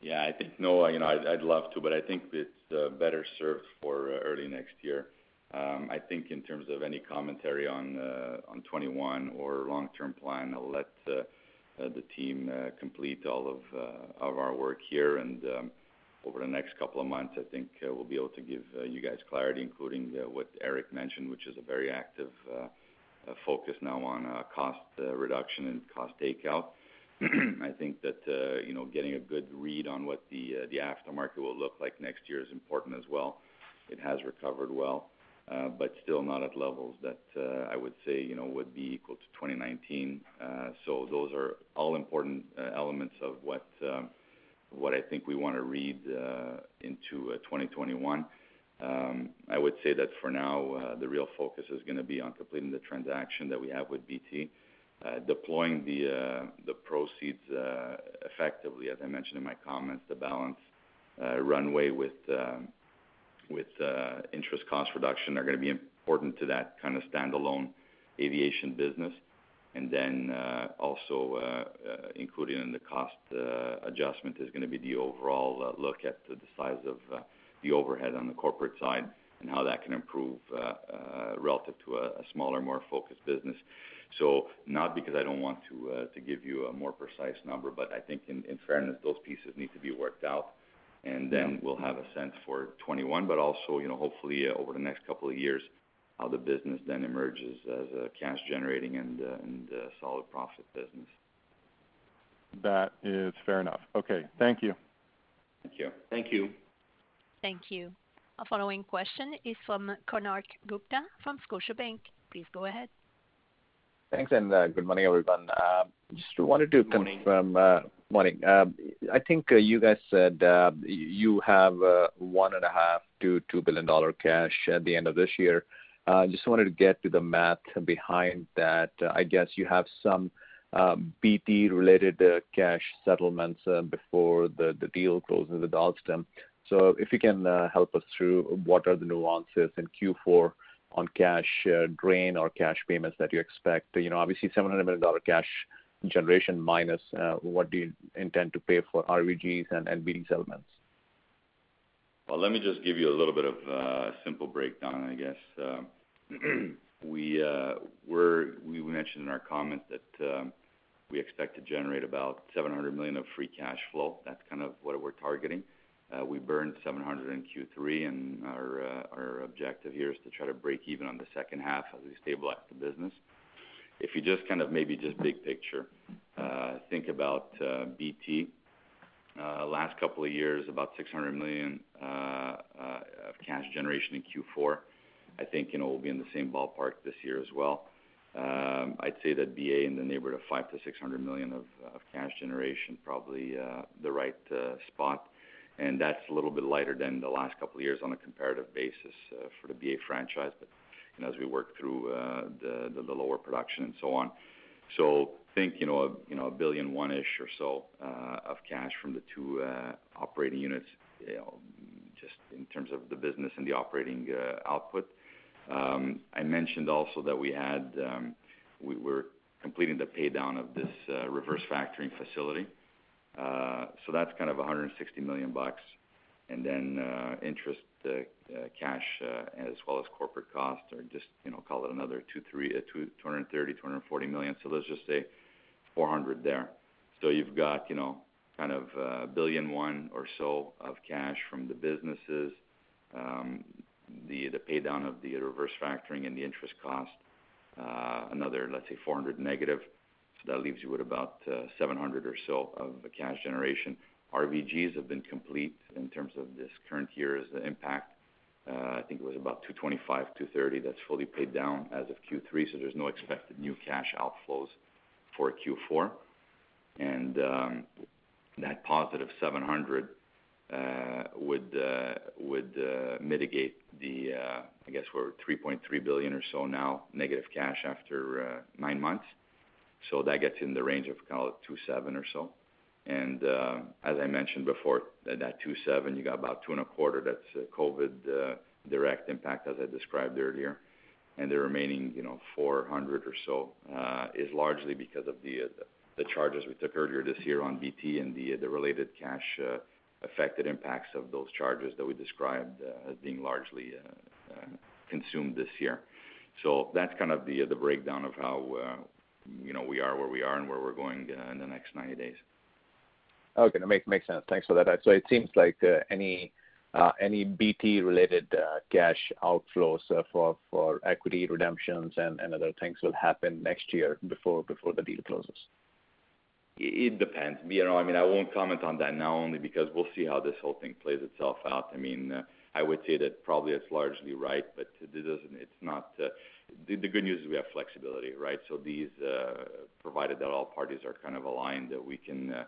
Yeah, I think, Noah, you know, I'd love to, but I think it's uh, better served for uh, early next year. Um, I think in terms of any commentary on uh, 2021 or long-term plan, I'll let the team complete all of of our work here. And um over the next couple of months, I think we'll be able to give you guys clarity, including what Éric mentioned, which is a very active focus now on uh, cost uh, reduction and cost takeout. I think that, uh, you know, getting a good read on what the the aftermarket will look like next year is important as well. It has recovered well, but still not at levels that I would say, you know, would be equal to 2019. So Those are all important elements of what um what I think we wanna read into 2021. Um, I would say that for now, uh, the real focus is gonna be on completing the transaction that we have with BT, uh, deploying the uh, proceeds effectively, as I mentioned in my comments, the balance runway with um, with interest cost reduction are gonna be important to that kind of standalone aviation business. And then also, including in the cost adjustment is gonna be the overall look at the size of the overhead on the corporate side and how that can improve uh, uh, relative to a smaller, more focused business. So not because I don't want to uh, give you a more precise number, but I think in fairness, those pieces need to be worked out, and then we'll have a sense for 2021, but also, you know, hopefully over the next couple of years, how the business then emerges as a cash generating and solid profit business. That is fair enough. Okay. Thank you. Thank you. Thank you. Thank you. Our following question is from Konark Gupta from Scotiabank. Please go ahead. Thanks, and uh, good morning, everyone. Uh, just wanted to confirm. Uh, morning. Morning. I think you guys said you have 1.5 billion-2 billion dollar cash at the end of this year. Just wanted to get to the math behind that. I guess you have some BT-related cash settlements before the deal closes with Alstom. So if you can uh, help us through what are the nuances in Q4 on cash uh, drain or cash payments that you expect. You know, obviously 700 million dollar cash generation minus uh, what do you intend to pay for RVGs and BT settlements? Well, let me just give you a little bit of a simple breakdown, I guess. Um, we uh were we mentioned in our comments that um, we expect to generate about 700 million of free cash flow. That's kind of what we're targeting. Uh, we burned 700 million in Q3, and uh, our objective here is to try to break even on the second half as we stabilize the business. If you just kind of maybe just big picture uh, think about BT last couple of years, about 600 million of cash generation in Q4. I think, you know, we'll be in the same ballpark this year as well. Um, I'd say that BA in the neighborhood of 500 million-600 million of cash generation, probably the right spot. And that's a little bit lighter than the last couple of years on a comparative basis uh, for the BA franchise. But you know, as we work through uh, the lower production and so on. So think, you know, a 1 billion one-ish or so uh, of cash from the two operating units, you know, just in terms of the business and the operating output. Um, I mentioned also that we had um, we were completing the pay down of this reverse factoring facility. Uh, so that's kind of 160 million bucks. And then uh interest, uh, uh, cash, as well as corporate costs are just, you know, call it another 230 million-240 million. Let's just say 400 million there. So you've got, you know, kind of 1 billion or so of cash from the businesses, um, the pay down of the reverse factoring and the interest cost, another, let's say, 400 million negative. That leaves you with about uh, 700 million or so of cash generation. RVGs have been complete in terms of this current year's impact. Uh, I think it was about 225 million, 230 million that's fully paid down as of Q3, so there's no expected new cash outflows for Q4. and um, That positive 700 million uh, would mitigate the, I guess we're 3.3 billion or so now negative cash after nine months. So that gets in the range of kind of 2.7 or so. And uh as I mentioned before, that 2.7, you got about 2.25 that's uh, COVID uh, direct impact, as I described earlier. And the remaining, you know, 400 or so uh, is largely because of the the charges we took earlier this year on BT and the the related cash affected impacts of those charges that we described as being largely consumed this year. So that's kind of the the breakdown of how, you know, we are where we are and where we're going uh, in the next 90 days. Okay. That makes sense. Thanks for that. So it seems like uh, any uh, BT-related cash outflows for equity redemptions and other things will happen next year before the deal closes. It depends. You know, I mean, I won't comment on that now only because we'll see how this whole thing plays itself out. I mean, I would say that probably it's largely right, but it doesn't. it's not. The good news is we have flexibility, right? So these, uh, provided that all parties are kind of aligned, that we can, uh,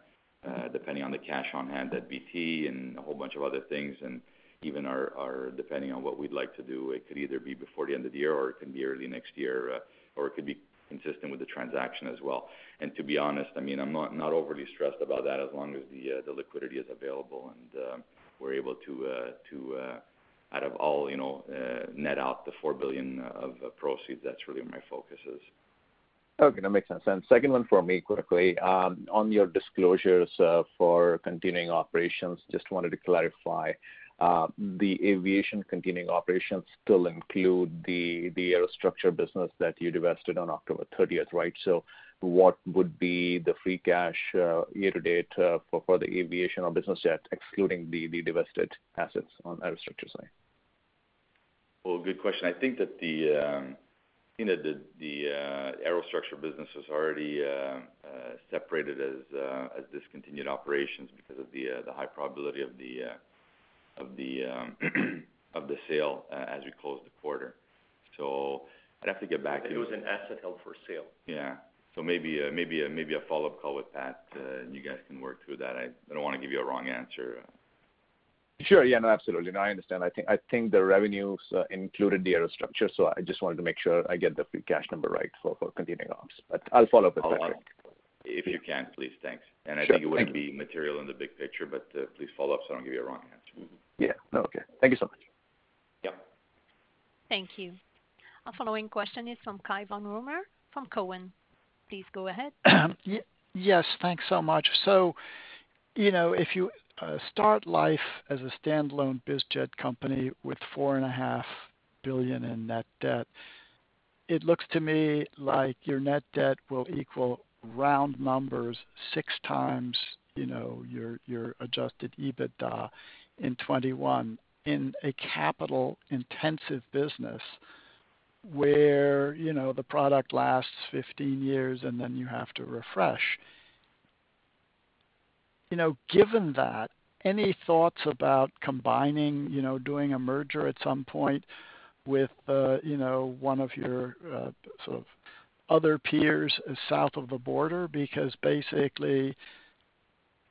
uh, depending on the cash on hand at BT and a whole bunch of other things, and even our depending on what we'd like to do, it could either be before the end of the year or it can be early next year, or it could be consistent with the transaction as well. And to be honest, I mean, I'm not overly stressed about that as long as the uh the liquidity is available and we're able to to out of all, you know, uh, net out the 4 billion of uh, proceeds. That's really where my focus is. Okay. That makes sense. Second one for me quickly. Um, on your disclosures uh, for continuing operations, just wanted to clarify, the aviation continuing operations still include the aerostructure business that you divested on October 30th, right? So what would be the free cash year to date for the aviation or business jet, excluding the divested assets on aerostructure side? Well, good question. I think that the um you know the the uh aerostructure business was already separated as uh as discontinued operations because of the uh the high probability of the uh of the um of the sale as we close the quarter. So I'd have to get back to you. It was an asset held for sale. Yeah. So maybe maybe maybe a follow-up call with Pat, and you guys can work through that. I don't wanna give you a wrong answer. Sure. Yeah, no, absolutely. No, I understand. I think the revenues uh, included the aerostructure, so I just wanted to make sure I get the free cash number right for continuing ops. But I'll follow up with Patrick. If you can, please. Thanks. Sure. Thank you. I think it wouldn't be material in the big picture, but uh, please follow up so I don't give you a wrong answer. Mm-hmm. Yeah. No, okay. Thank you so much. Yep. Thank you. Our following question is from Cai von Rumohr from Cowen. Please go ahead. Yes, thanks so much. So, you know, if you Uh, start life as a standalone biz jet company with 4.5 billion in net debt, it looks to me like your net debt will equal round numbers 6x, you know, your your adjusted EBITDA in 2021 in a capital-intensive business where, you know, the product lasts 15 years, and then you have to refresh. You know, given that, any thoughts about combining, you know, doing a merger at some point with, uh, you know, one of your uh, sort of other peers south of the border? Because basically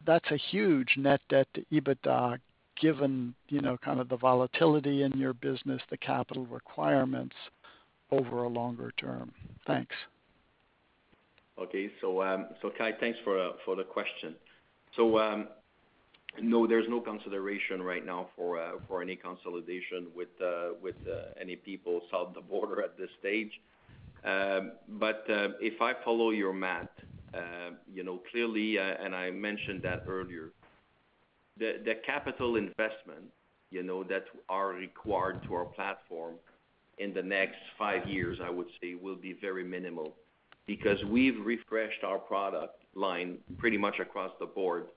that's a huge net debt to EBITDA given, you know, kind of the volatility in your business, the capital requirements over a longer term. Thanks. Okay. So, um, Cai, thanks for uh, for the question. Um, no, there's no consideration right now for uh, for any consolidation with uh, with uh, any people south the border at this stage. Um, but if I follow your math, you know, clearly, and I mentioned that earlier, the the capital investment, you know, that are required to our platform in the next five years, I would say, will be very minimal because we've refreshed our product line pretty much across the board.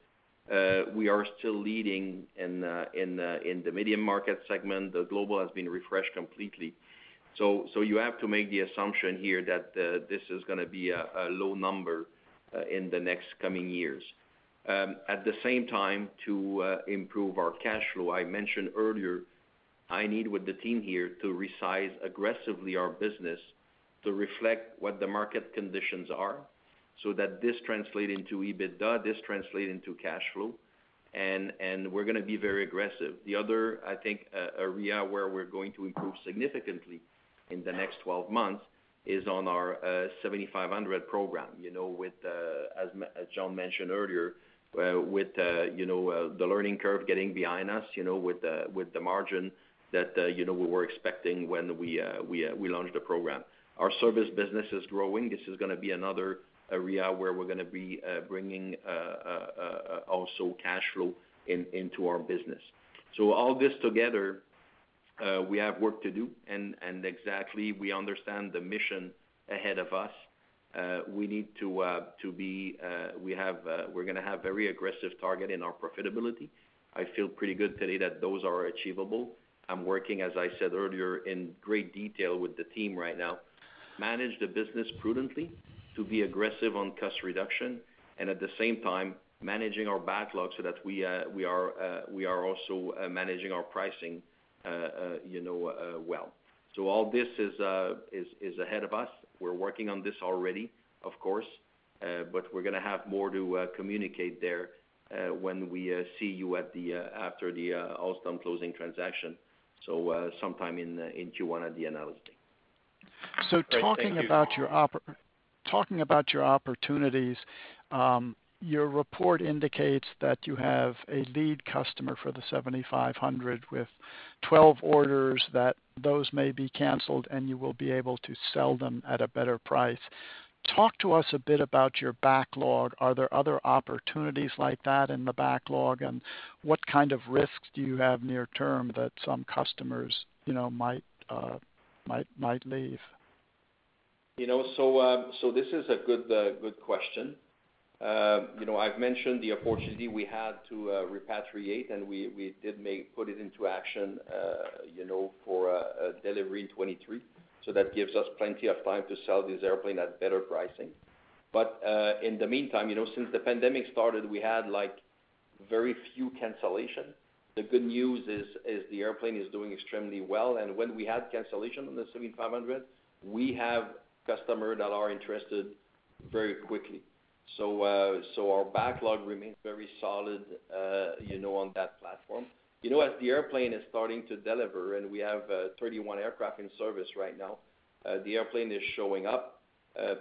We are still leading in in the medium market segment. The Global has been refreshed completely. So so you have to make the assumption here that uh, this is gonna be a low number uh, in the next coming years. Um, at the same time, to uh, improve our cash flow, I mentioned earlier, I need with the team here to resize aggressively our business to reflect what the market conditions are so that this translate into EBITDA, this translate into cash flow, and we're gonna be very aggressive. The other, I think, uh, area where we're going to improve significantly in the next 12 months is on our uh, 7500 program. You know, with uh, as John mentioned earlier, with you know the learning curve getting behind us, you know, with the margin that you know we were expecting when we we we launched the program. Our service business is growing. This is gonna be another area where we're gonna be uh, bringing uh, uh, also cash flow into our business. So all this together, we have work to do, and exactly we understand the mission ahead of us. We need to be, We have. we're gonna have very aggressive target in our profitability. I feel pretty good today that those are achievable. I'm working, as I said earlier, in great detail with the team right now, manage the business prudently to be aggressive on cost reduction, and at the same time, managing our backlog so that we uh we are uh we are also managing our pricing, you know, well. So all this is uh is is ahead of us. We're working on this already, of course, but we're gonna have more to communicate there when we see you at the uh after the Alstom closing transaction, so uh sometime in Q1 at the Analyst Day. So talking about your opportunities, um, your report indicates that you have a lead customer for the 7500 with 12 orders that those may be canceled, and you will be able to sell them at a better price. Talk to us a bit about your backlog. Are there other opportunities like that in the backlog? And what kind of risks do you have near term that some customers, you know, might uh, leave? You know, so um, so this is a good uh, good question. Um, you know, I've mentioned the opportunity we had to uh, repatriate, and we we did make put it into action, uh, you know, for delivery in 2023. That gives us plenty of time to sell this airplane at better pricing. But in the meantime, you know, since the pandemic started, we had, like, very few cancellation. The good news is the airplane is doing extremely well. And when we had cancellation on the 7500, we have customer that are interested very quickly. So uh, our backlog remains very solid, uh, you know, on that platform. You know, as the airplane is starting to deliver, and we have uh, 31 aircraft in service right now, the airplane is showing up.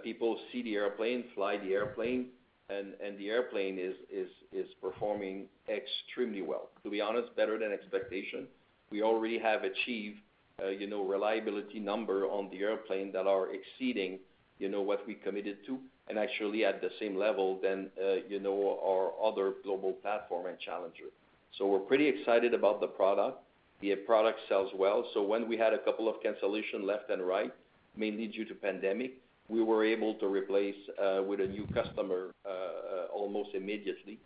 People see the airplane, fly the airplane, and the airplane is performing extremely well. To be honest, better than expectation. We already have achieved, uh, you know, reliability number on the airplane that are exceeding, you know, what we committed to, and actually at the same level than, uh, you know, our other global platform and Challenger. So we're pretty excited about the product. The product sells well. So when we had a couple of cancellation left and right, mainly due to pandemic, we were able to replace uh, with a new customer uh, uh, almost immediately.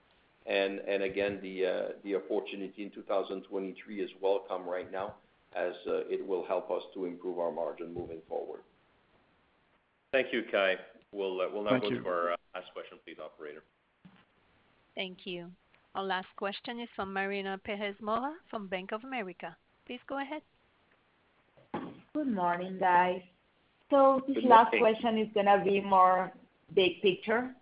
And and again, the opportunity in 2023 is welcome right now as it will help us to improve our margin moving forward. Thank you, Cai. We'll now go to our last question, please, operator. Thank you. Our last question is from Mariana Perez Mora from Bank of America. Please go ahead. Good morning, guys. Morning. This last question is gonna be more big picture.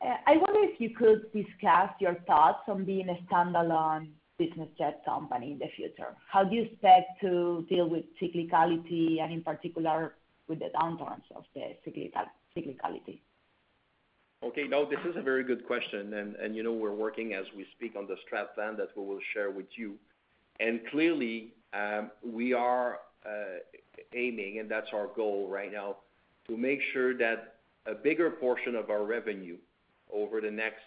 Uh, I wonder if you could discuss your thoughts on being a standalone business jet company in the future. How do you expect to deal with cyclicality and in particular with the downturns of the cyclicality? Okay. No, this is a very good question. And and you know, we're working as we speak on the strat plan that we will share with you. And clearly, um, we are uh, aiming, and that's our goal right now, to make sure that a bigger portion of our revenue over the next,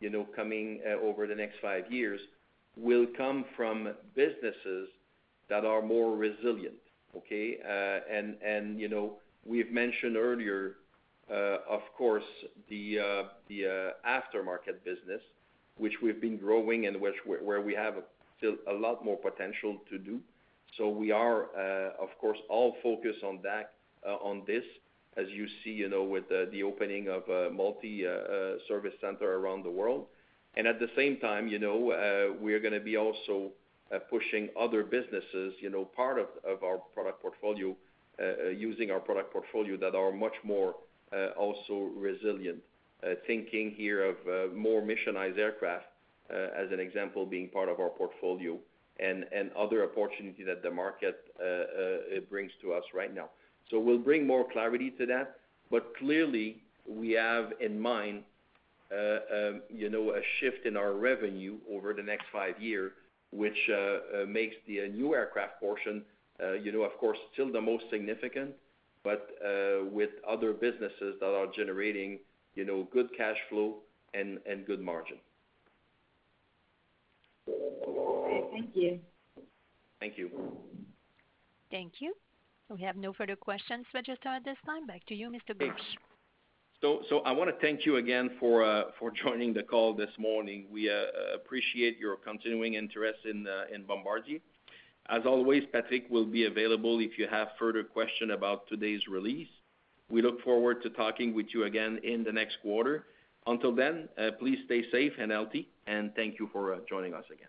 you know, coming uh, over the next five years will come from businesses that are more resilient, okay? Uh and and you know, we've mentioned earlier, uh, of course, the uh, the aftermarket business, which we've been growing and which where we have still a lot more potential to do. So we are, uh, of course, all focused on that, uh, on this, as you see, you know, with uh, the opening of multi-service center around the world. And at the same time, you know, we're gonna be also pushing other businesses, you know, part of our product portfolio, using our product portfolio that are much more also resilient. Thinking here of more missionized aircraft, as an example, being part of our portfolio and other opportunity that the market uh, uh, brings to us right now. So we'll bring more clarity to that. But clearly, we have in mind, uh, um, you know, a shift in our revenue over the next five year, which makes the new aircraft portion, you know, of course, still the most significant, but with other businesses that are generating, you know, good cash flow and good margin. Okay. Thank you. Thank you. Thank you. We have no further questions registered at this time. Back to you, Mr. Ghoche. I wanna thank you again for uh, for joining the call this morning. We uh, appreciate your continuing interest in uh, in Bombardier. As always, Patrick will be available if you have further question about today's release. We look forward to talking with you again in the next quarter. Until then, please stay safe and healthy, and thank you for joining us again.